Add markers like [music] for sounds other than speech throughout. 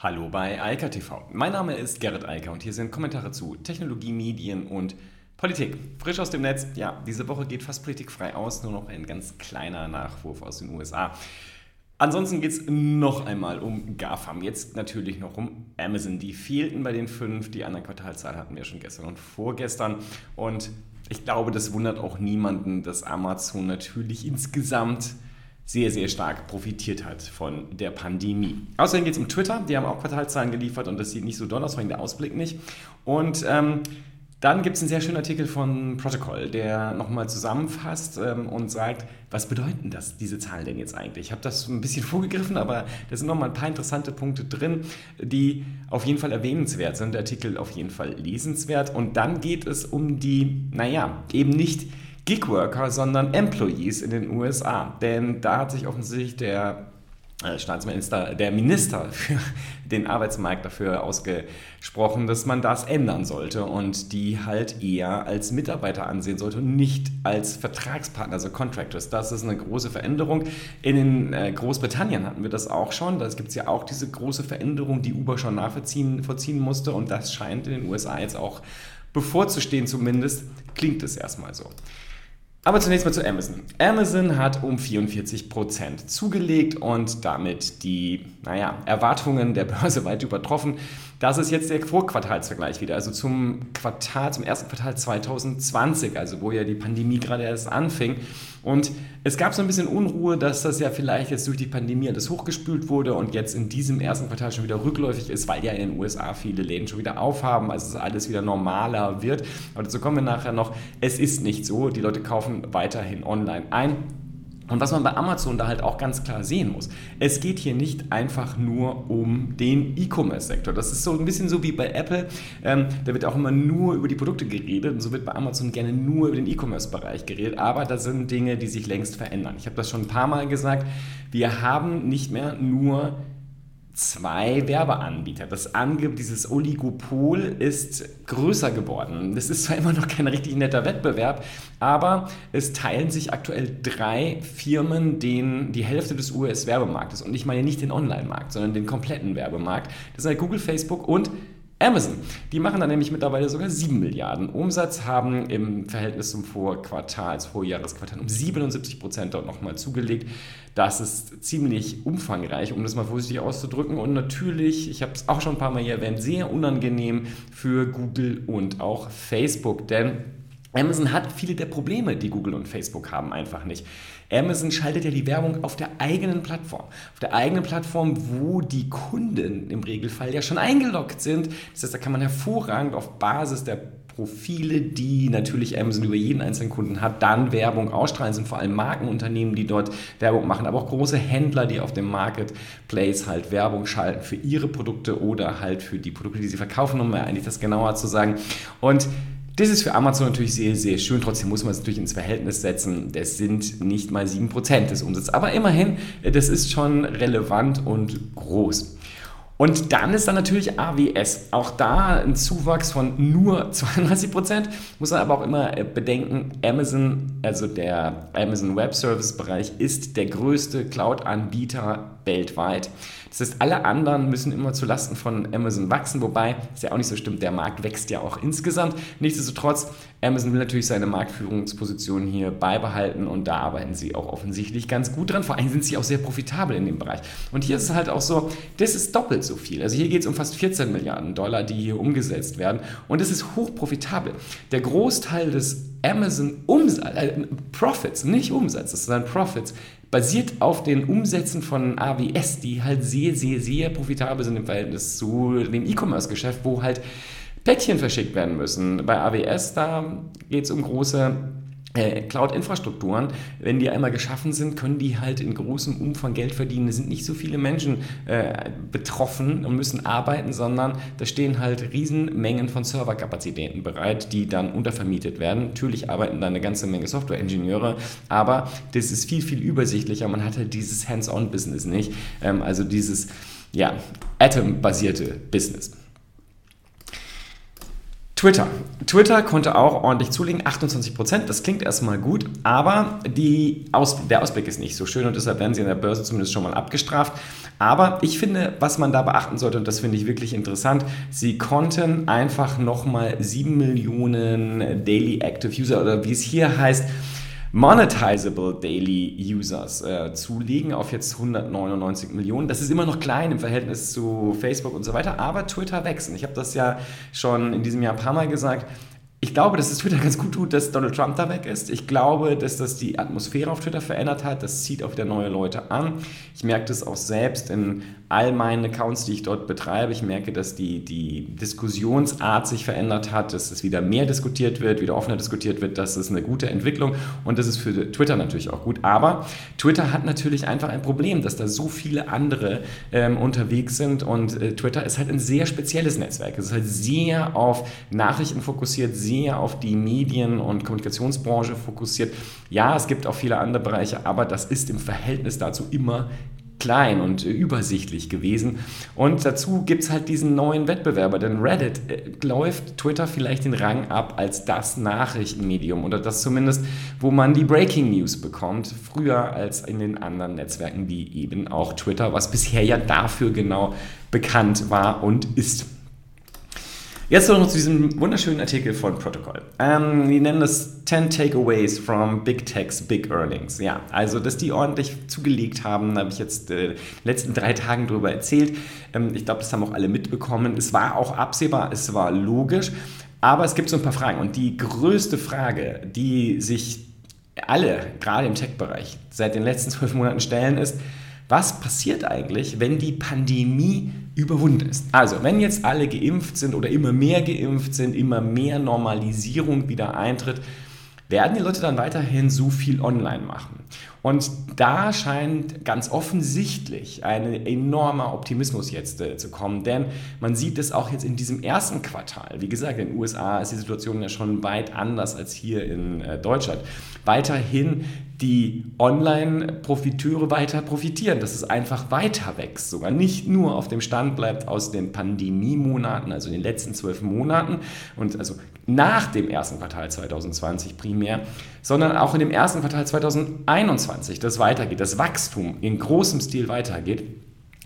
Hallo bei Eika TV. Mein Name ist Gerrit Eiker und hier sind Kommentare zu Technologie, Medien und Politik. Frisch aus dem Netz. Ja, diese Woche geht fast politikfrei aus, nur noch ein ganz kleiner Nachwurf aus den USA. Ansonsten geht es noch einmal um GAFAM. Jetzt natürlich noch um Amazon. Die fehlten bei den fünf. Die anderen Quartalzahlen hatten wir schon gestern und vorgestern. Und ich glaube, das wundert auch niemanden, dass Amazon natürlich insgesamt sehr, sehr stark profitiert hat von der Pandemie. Außerdem geht es um Twitter, die haben auch Quartalzahlen geliefert und das sieht nicht so doll aus, vor allem der Ausblick nicht. Und ähm, dann gibt es einen sehr schönen Artikel von Protocol, der nochmal zusammenfasst ähm, und sagt, was bedeuten das, diese Zahlen denn jetzt eigentlich? Ich habe das ein bisschen [laughs] vorgegriffen, aber da sind nochmal ein paar interessante Punkte drin, die auf jeden Fall erwähnenswert sind. Der Artikel auf jeden Fall lesenswert. Und dann geht es um die, naja, eben nicht Gigworker, sondern Employees in den USA. Denn da hat sich offensichtlich der äh, Staatsminister, der Minister für [laughs] den Arbeitsmarkt dafür ausgesprochen, dass man das ändern sollte und die halt eher als Mitarbeiter ansehen sollte und nicht als Vertragspartner, also Contractors. Das ist eine große Veränderung. In äh, Großbritannien hatten wir das auch schon. Da gibt es ja auch diese große Veränderung, die Uber schon nachvollziehen musste und das scheint in den USA jetzt auch bevorzustehen, zumindest klingt es erstmal so. Aber zunächst mal zu Amazon. Amazon hat um 44% zugelegt und damit die naja, Erwartungen der Börse [laughs] weit übertroffen. Das ist jetzt der Vorquartalsvergleich wieder, also zum Quartal, zum ersten Quartal 2020, also wo ja die Pandemie gerade erst anfing. Und es gab so ein bisschen Unruhe, dass das ja vielleicht jetzt durch die Pandemie alles hochgespült wurde und jetzt in diesem ersten Quartal schon wieder rückläufig ist, weil ja in den USA viele Läden schon wieder aufhaben, also dass alles wieder normaler wird. Aber dazu kommen wir nachher noch. Es ist nicht so. Die Leute kaufen weiterhin online ein. Und was man bei Amazon da halt auch ganz klar sehen muss, es geht hier nicht einfach nur um den E-Commerce-Sektor. Das ist so ein bisschen so wie bei Apple. Ähm, da wird auch immer nur über die Produkte geredet und so wird bei Amazon gerne nur über den E-Commerce-Bereich geredet. Aber da sind Dinge, die sich längst verändern. Ich habe das schon ein paar Mal gesagt. Wir haben nicht mehr nur zwei Werbeanbieter. Das Ange dieses Oligopol ist größer geworden. Das ist zwar immer noch kein richtig netter Wettbewerb, aber es teilen sich aktuell drei Firmen den, die Hälfte des US-Werbemarktes. Und ich meine nicht den Online-Markt, sondern den kompletten Werbemarkt. Das sind halt Google, Facebook und Amazon. Die machen dann nämlich mittlerweile sogar 7 Milliarden Umsatz, haben im Verhältnis zum Vorquartal, als Vorjahresquartal um 77 Prozent dort nochmal zugelegt. Das ist ziemlich umfangreich, um das mal vorsichtig auszudrücken. Und natürlich, ich habe es auch schon ein paar Mal hier erwähnt, sehr unangenehm für Google und auch Facebook, denn Amazon hat viele der Probleme, die Google und Facebook haben, einfach nicht. Amazon schaltet ja die Werbung auf der eigenen Plattform. Auf der eigenen Plattform, wo die Kunden im Regelfall ja schon eingeloggt sind. Das heißt, da kann man hervorragend auf Basis der Profile, die natürlich Amazon über jeden einzelnen Kunden hat, dann Werbung ausstrahlen. Sind vor allem Markenunternehmen, die dort Werbung machen, aber auch große Händler, die auf dem Marketplace halt Werbung schalten für ihre Produkte oder halt für die Produkte, die sie verkaufen, um eigentlich das genauer zu sagen. Und das ist für Amazon natürlich sehr, sehr schön. Trotzdem muss man es natürlich ins Verhältnis setzen. Das sind nicht mal 7% des Umsatzes. Aber immerhin, das ist schon relevant und groß. Und dann ist da natürlich AWS. Auch da ein Zuwachs von nur [laughs] 32 Prozent. Muss man aber auch immer äh, bedenken, Amazon, also der Amazon Web Service Bereich, ist der größte Cloud-Anbieter weltweit. Das heißt, alle anderen müssen immer zu Lasten von Amazon wachsen, wobei es ja auch nicht so stimmt, der Markt wächst ja auch insgesamt. Nichtsdestotrotz, Amazon will natürlich seine Marktführungsposition hier beibehalten und da arbeiten sie auch offensichtlich ganz gut dran. Vor allem sind sie auch sehr profitabel in dem Bereich. Und hier ist es halt auch so, das ist doppelt so viel. Also hier geht es um fast 14 Milliarden Dollar, die hier umgesetzt werden und es ist hochprofitabel. Der Großteil des Amazon Umsatz, äh, Profits, nicht Umsatz, sondern Profits, basiert auf den Umsätzen von AWS, die halt sehr, sehr, sehr profitabel sind im Verhältnis zu dem E-Commerce-Geschäft, wo halt Päckchen verschickt werden müssen. Bei AWS, da geht es um große Cloud-Infrastrukturen, wenn die einmal geschaffen sind, können die halt in großem Umfang Geld verdienen. Es sind nicht so viele Menschen äh, betroffen und müssen arbeiten, sondern da stehen halt Riesenmengen von Serverkapazitäten bereit, die dann untervermietet werden. Natürlich arbeiten da eine ganze Menge Software-Ingenieure, aber das ist viel, viel übersichtlicher. Man hat halt dieses Hands-on-Business nicht, ähm, also dieses ja, Atom-basierte Business. Twitter. Twitter konnte auch ordentlich zulegen, 28 Prozent. Das klingt erstmal gut, aber Aus der Ausblick ist nicht so schön und deshalb werden sie in der Börse zumindest schon mal abgestraft. Aber ich finde, was man da beachten sollte, und das finde ich wirklich interessant, sie konnten einfach nochmal 7 Millionen Daily Active User oder wie es hier heißt, monetizable Daily Users äh, zulegen auf jetzt 199 Millionen. Das ist immer noch klein im Verhältnis zu Facebook und so weiter, aber Twitter wächst. Und ich habe das ja schon in diesem Jahr ein paar Mal gesagt ich glaube, dass es Twitter [laughs] ganz gut tut, dass Donald Trump da weg ist. Ich glaube, dass das die Atmosphäre auf Twitter verändert hat. Das zieht auch wieder neue Leute an. Ich merke das auch selbst in all meinen Accounts, die ich dort betreibe. Ich merke, dass die, die Diskussionsart sich verändert hat, dass es wieder mehr diskutiert wird, wieder offener diskutiert wird. Das ist eine gute Entwicklung und das ist für Twitter natürlich auch gut. Aber Twitter hat natürlich einfach ein Problem, dass da so viele andere ähm, unterwegs sind und äh, Twitter ist halt ein sehr spezielles Netzwerk. Es ist halt sehr auf Nachrichten fokussiert, sehr auf die Medien- und Kommunikationsbranche fokussiert. Ja, es gibt auch viele andere Bereiche, aber das ist im Verhältnis dazu immer klein und übersichtlich gewesen. Und dazu gibt es halt diesen neuen Wettbewerber, denn Reddit äh, läuft Twitter vielleicht den Rang ab als das Nachrichtenmedium oder das zumindest, wo man die Breaking News bekommt, früher als in den anderen Netzwerken wie eben auch Twitter, was bisher ja dafür genau bekannt war und ist. Jetzt noch zu diesem wunderschönen Artikel von Protocol. Ähm, die nennen das 10 Takeaways from Big Tech's Big Earnings. Ja, also, dass die ordentlich zugelegt haben, habe ich jetzt äh, in den letzten drei Tagen darüber erzählt. Ähm, ich glaube, das haben auch alle mitbekommen. Es war auch absehbar, es war logisch, aber es gibt so ein paar Fragen. Und die größte Frage, die sich alle, gerade im Tech-Bereich, seit den letzten zwölf Monaten stellen, ist, was passiert eigentlich, wenn die Pandemie überwunden ist. Also, wenn jetzt alle geimpft sind oder immer mehr geimpft sind, immer mehr Normalisierung wieder eintritt, werden die Leute dann weiterhin so viel online machen. Und da scheint ganz offensichtlich ein enormer Optimismus jetzt äh, zu kommen, denn man sieht es auch jetzt in diesem ersten Quartal. Wie gesagt, in den USA ist die Situation ja schon weit anders als hier in äh, Deutschland. Weiterhin die Online-Profiteure weiter profitieren, dass es einfach weiter wächst, sogar nicht nur auf dem Stand bleibt aus den Pandemiemonaten, also den letzten zwölf Monaten und also nach dem ersten Quartal 2020 primär, sondern auch in dem ersten Quartal 2021 das weitergeht, das Wachstum in großem Stil weitergeht.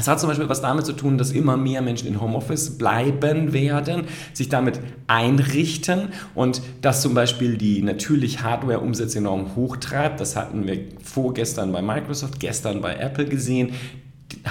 Es hat zum Beispiel was damit zu tun, dass immer mehr Menschen in Homeoffice bleiben werden, sich damit einrichten und dass zum Beispiel die natürlich Hardware-Umsätze enorm hochtreibt. Das hatten wir vorgestern bei Microsoft, gestern bei Apple gesehen.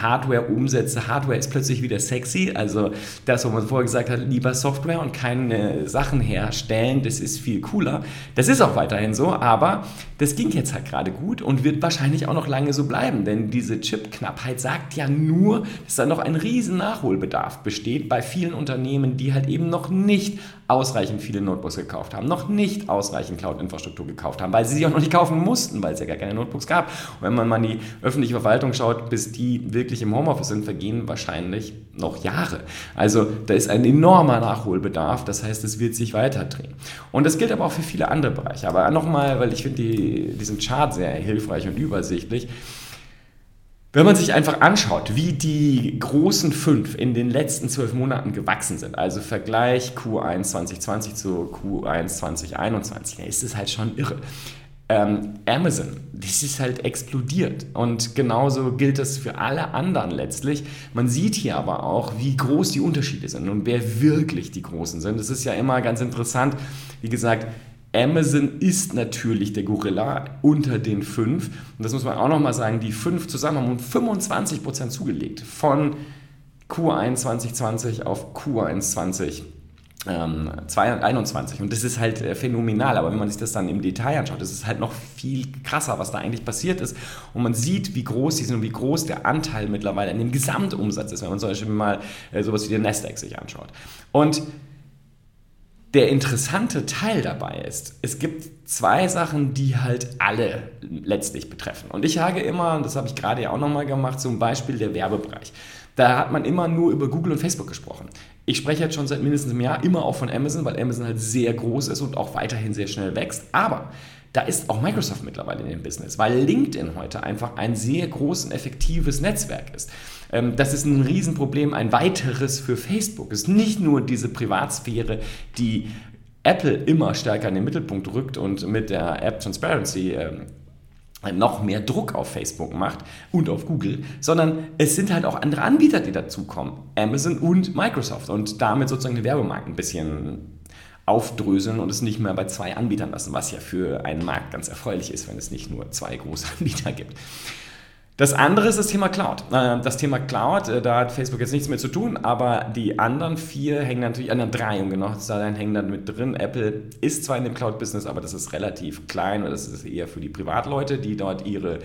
Hardware-Umsätze. Hardware ist plötzlich wieder sexy. Also das, wo man vorher gesagt hat, lieber Software und keine Sachen herstellen, das ist viel cooler. Das ist auch weiterhin so, aber das ging jetzt halt gerade gut und wird wahrscheinlich auch noch lange so bleiben, denn diese Chip-Knappheit sagt ja nur, dass da noch ein riesen Nachholbedarf besteht bei vielen Unternehmen, die halt eben noch nicht ausreichend viele Notebooks gekauft haben, noch nicht ausreichend Cloud-Infrastruktur gekauft haben, weil sie sie auch noch nicht kaufen mussten, weil es ja gar keine Notebooks gab. Und wenn man mal in die öffentliche Verwaltung schaut, bis die wirklich im Homeoffice sind, vergehen wahrscheinlich noch Jahre. Also da ist ein enormer Nachholbedarf, das heißt, es wird sich weiterdrehen. Und das gilt aber auch für viele andere Bereiche. Aber nochmal, weil ich finde die, diesen Chart sehr hilfreich und übersichtlich, wenn man sich einfach anschaut, wie die großen fünf in den letzten zwölf Monaten gewachsen sind, also Vergleich Q1 2020 zu Q1 2021, ist es halt schon irre. Ähm, Amazon, das ist halt explodiert. Und genauso gilt das für alle anderen letztlich. Man sieht hier aber auch, wie groß die Unterschiede sind und wer wirklich die Großen sind. Das ist ja immer ganz interessant. Wie gesagt, Amazon ist natürlich der Gorilla unter den fünf. Und das muss man auch nochmal sagen, die fünf zusammen haben um 25% zugelegt von Q1 2020 auf Q1 2021. Und das ist halt äh, phänomenal. Aber wenn man sich das dann im Detail anschaut, das ist halt noch viel krasser, was da eigentlich passiert ist. Und man sieht, wie groß die sind und wie groß der Anteil mittlerweile an dem Gesamtumsatz ist, wenn man zum Beispiel mal äh, sowas wie den Nasdaq sich anschaut. Und der interessante Teil dabei ist, es gibt zwei Sachen, die halt alle letztlich betreffen. Und ich sage immer, und das habe ich gerade ja auch nochmal gemacht, zum Beispiel der Werbebereich. Da hat man immer nur über Google und Facebook gesprochen. Ich spreche jetzt schon seit mindestens einem Jahr immer auch von Amazon, weil Amazon halt sehr groß ist und auch weiterhin sehr schnell wächst. Aber da ist auch Microsoft mittlerweile in dem Business, weil LinkedIn heute einfach ein sehr großes, effektives Netzwerk ist. Ähm, das ist ein Riesenproblem, ein weiteres für Facebook. Es ist nicht nur diese Privatsphäre, die Apple immer stärker in den Mittelpunkt rückt und mit der App Transparency ähm, noch mehr Druck auf Facebook macht und auf Google, sondern es sind halt auch andere Anbieter, die dazukommen. Amazon und Microsoft und damit sozusagen den Werbemarkt ein bisschen aufdröseln und es nicht mehr bei zwei Anbietern lassen, was ja für einen Markt ganz erfreulich ist, wenn es nicht nur zwei große [laughs] Anbieter gibt. Das andere ist das Thema Cloud. Äh, das Thema Cloud, äh, da hat Facebook jetzt nichts mehr zu tun, aber die anderen vier hängen natürlich, anderen drei, um genau zu sein, hängen dann mit drin. Apple ist zwar in dem Cloud-Business, aber das ist relativ klein und das ist eher für die Privatleute, die dort ihre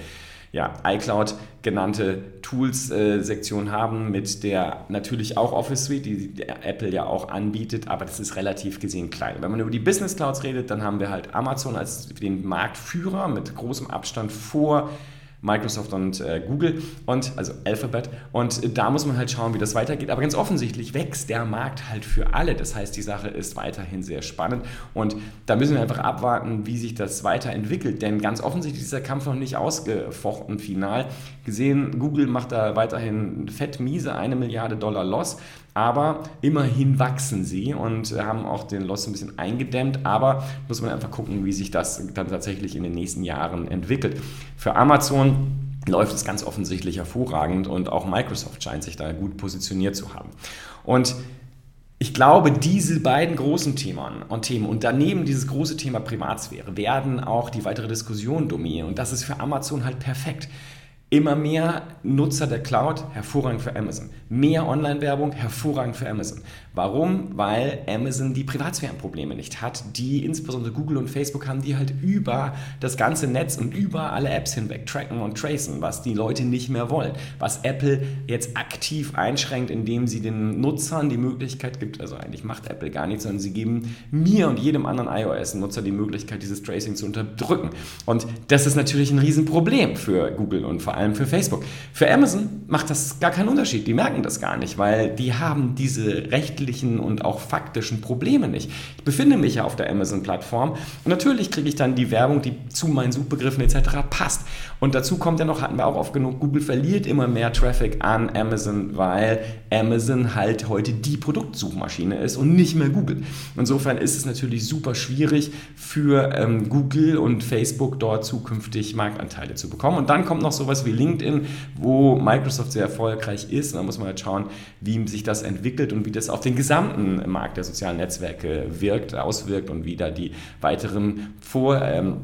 ja, iCloud genannte Tools-Sektion äh, haben, mit der natürlich auch Office Suite, die Apple ja auch anbietet, aber das ist relativ gesehen klein. Wenn man über die Business Clouds redet, dann haben wir halt Amazon als den Marktführer mit großem Abstand vor Microsoft und äh, Google und also Alphabet. Und da muss man halt schauen, wie das weitergeht. Aber ganz offensichtlich wächst der Markt halt für alle. Das heißt, die Sache ist weiterhin sehr spannend und da müssen wir einfach abwarten, wie sich das weiterentwickelt. Denn ganz offensichtlich ist der Kampf noch nicht ausgefochten final. Gesehen, Google macht da weiterhin fett miese eine Milliarde Dollar Loss. Aber immerhin wachsen sie und haben auch den Loss ein bisschen eingedämmt. Aber muss man einfach gucken, wie sich das dann tatsächlich in den nächsten Jahren entwickelt. Für Amazon läuft es ganz offensichtlich hervorragend und auch Microsoft scheint sich da gut positioniert zu haben. Und ich glaube, diese beiden großen Themen und Themen und daneben dieses große Thema Privatsphäre werden auch die weitere Diskussion dominieren. Und das ist für Amazon halt perfekt. Immer mehr Nutzer der Cloud, hervorragend für Amazon. Mehr Online-Werbung, hervorragend für Amazon. Warum? Weil Amazon die Privatsphärenprobleme nicht hat, die insbesondere Google und Facebook haben, die halt über das ganze Netz und über alle Apps hinweg tracken und tracen, was die Leute nicht mehr wollen. Was Apple jetzt aktiv einschränkt, indem sie den Nutzern die Möglichkeit gibt, also eigentlich macht Apple gar nichts, sondern sie geben mir und jedem anderen iOS-Nutzer die Möglichkeit, dieses Tracing zu unterdrücken. Und das ist natürlich ein Riesenproblem für Google und vor allem für Facebook. Für Amazon macht das gar keinen Unterschied. Die merken das gar nicht, weil die haben diese rechtlichen und auch faktischen Probleme nicht. Ich befinde mich ja auf der Amazon-Plattform und natürlich kriege ich dann die Werbung, die zu meinen Suchbegriffen etc. passt. Und dazu kommt ja noch, hatten wir auch oft genug, Google verliert immer mehr Traffic an Amazon, weil Amazon halt heute die Produktsuchmaschine ist und nicht mehr Google. Insofern ist es natürlich super schwierig für ähm, Google und Facebook dort zukünftig Marktanteile zu bekommen. Und dann kommt noch sowas wie LinkedIn, wo Microsoft sehr erfolgreich ist. Und da muss man halt schauen, wie sich das entwickelt und wie das auf den gesamten Markt der sozialen Netzwerke wirkt, auswirkt und wie da die weiteren Vor- ähm,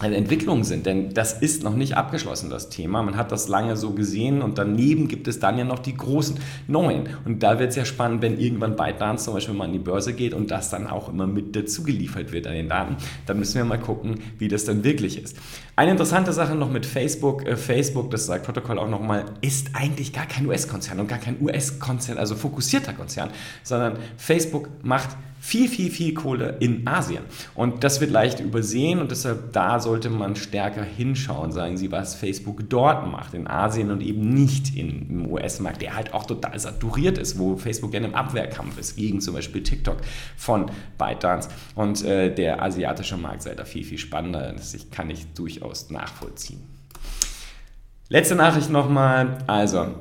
Entwicklungen sind, denn das ist noch nicht abgeschlossen, das Thema. Man hat das lange so gesehen und daneben gibt es dann ja noch die großen neuen. Und da wird es ja spannend, wenn irgendwann ByteDance zum Beispiel mal an die Börse geht und das dann auch immer mit dazu geliefert wird an den Daten. Dann müssen wir mal gucken, wie das dann wirklich ist. Eine interessante Sache noch mit Facebook. Äh, Facebook, das sagt Protokoll auch nochmal, ist eigentlich gar kein US-Konzern und gar kein US-Konzern, also fokussierter Konzern, sondern Facebook macht viel, viel, viel Kohle in Asien. Und das wird leicht übersehen und deshalb da sollte man stärker hinschauen, sagen Sie, was Facebook dort macht, in Asien und eben nicht im US-Markt, der halt auch total saturiert ist, wo Facebook gerne im Abwehrkampf ist, gegen zum Beispiel TikTok von ByteDance. Und äh, der asiatische Markt sei da viel, viel spannender. Das kann ich durchaus nachvollziehen. Letzte Nachricht nochmal. Also,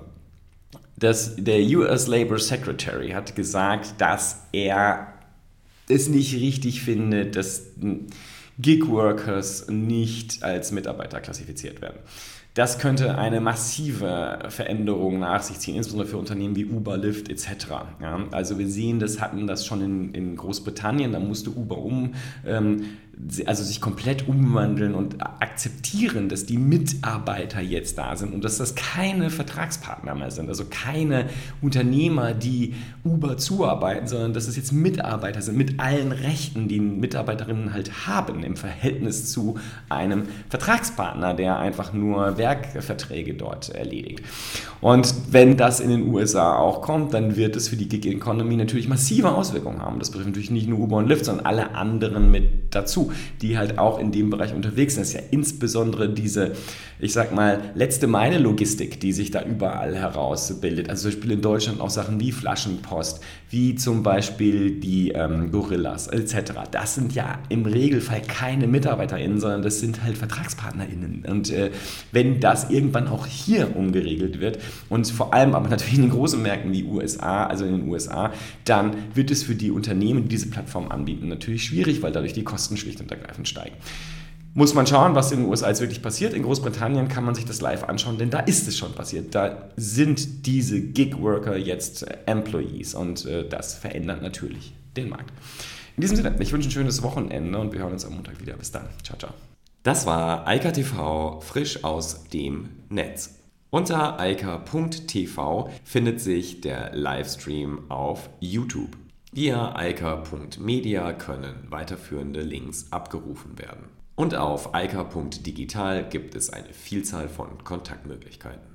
das, der US Labor Secretary hat gesagt, dass er es nicht richtig findet, dass Gig-Workers nicht als Mitarbeiter klassifiziert werden. Das könnte eine massive Veränderung nach sich ziehen, insbesondere für Unternehmen wie Uber, Lyft etc. Ja, also wir sehen, das hatten das schon in, in Großbritannien, da musste Uber um ähm, also sich komplett umwandeln und akzeptieren, dass die Mitarbeiter jetzt da sind und dass das keine Vertragspartner mehr sind, also keine Unternehmer, die Uber zuarbeiten, sondern dass es jetzt Mitarbeiter sind mit allen Rechten, die Mitarbeiterinnen halt haben im Verhältnis zu einem Vertragspartner, der einfach nur Werkverträge dort erledigt. Und wenn das in den USA auch kommt, dann wird es für die Gig Economy natürlich massive Auswirkungen haben. Das betrifft natürlich nicht nur Uber und Lyft, sondern alle anderen mit dazu. Die halt auch in dem Bereich unterwegs sind. Das ist ja insbesondere diese, ich sag mal, letzte Meile Logistik, die sich da überall herausbildet. Also zum Beispiel in Deutschland auch Sachen wie Flaschenpost, wie zum Beispiel die ähm, Gorillas etc. Das sind ja im Regelfall keine MitarbeiterInnen, sondern das sind halt VertragspartnerInnen. Und äh, wenn das irgendwann auch hier umgeregelt wird und vor allem aber natürlich in den großen Märkten wie USA, also in den USA, dann wird es für die Unternehmen, die diese Plattform anbieten, natürlich schwierig, weil dadurch die Kosten schlicht und ergreifend steigen muss man schauen, was in den USA jetzt wirklich passiert. In Großbritannien kann man sich das live anschauen, denn da ist es schon passiert. Da sind diese Gig-Worker jetzt äh, Employees und äh, das verändert natürlich den Markt. In diesem Sinne, ich wünsche ein schönes Wochenende und wir hören uns am Montag wieder. Bis dann. Ciao, ciao. Das war Eika TV frisch aus dem Netz. Unter eika.tv findet sich der Livestream auf YouTube. Via eika.media können weiterführende Links abgerufen werden. Und auf eika.digital gibt es eine Vielzahl von Kontaktmöglichkeiten.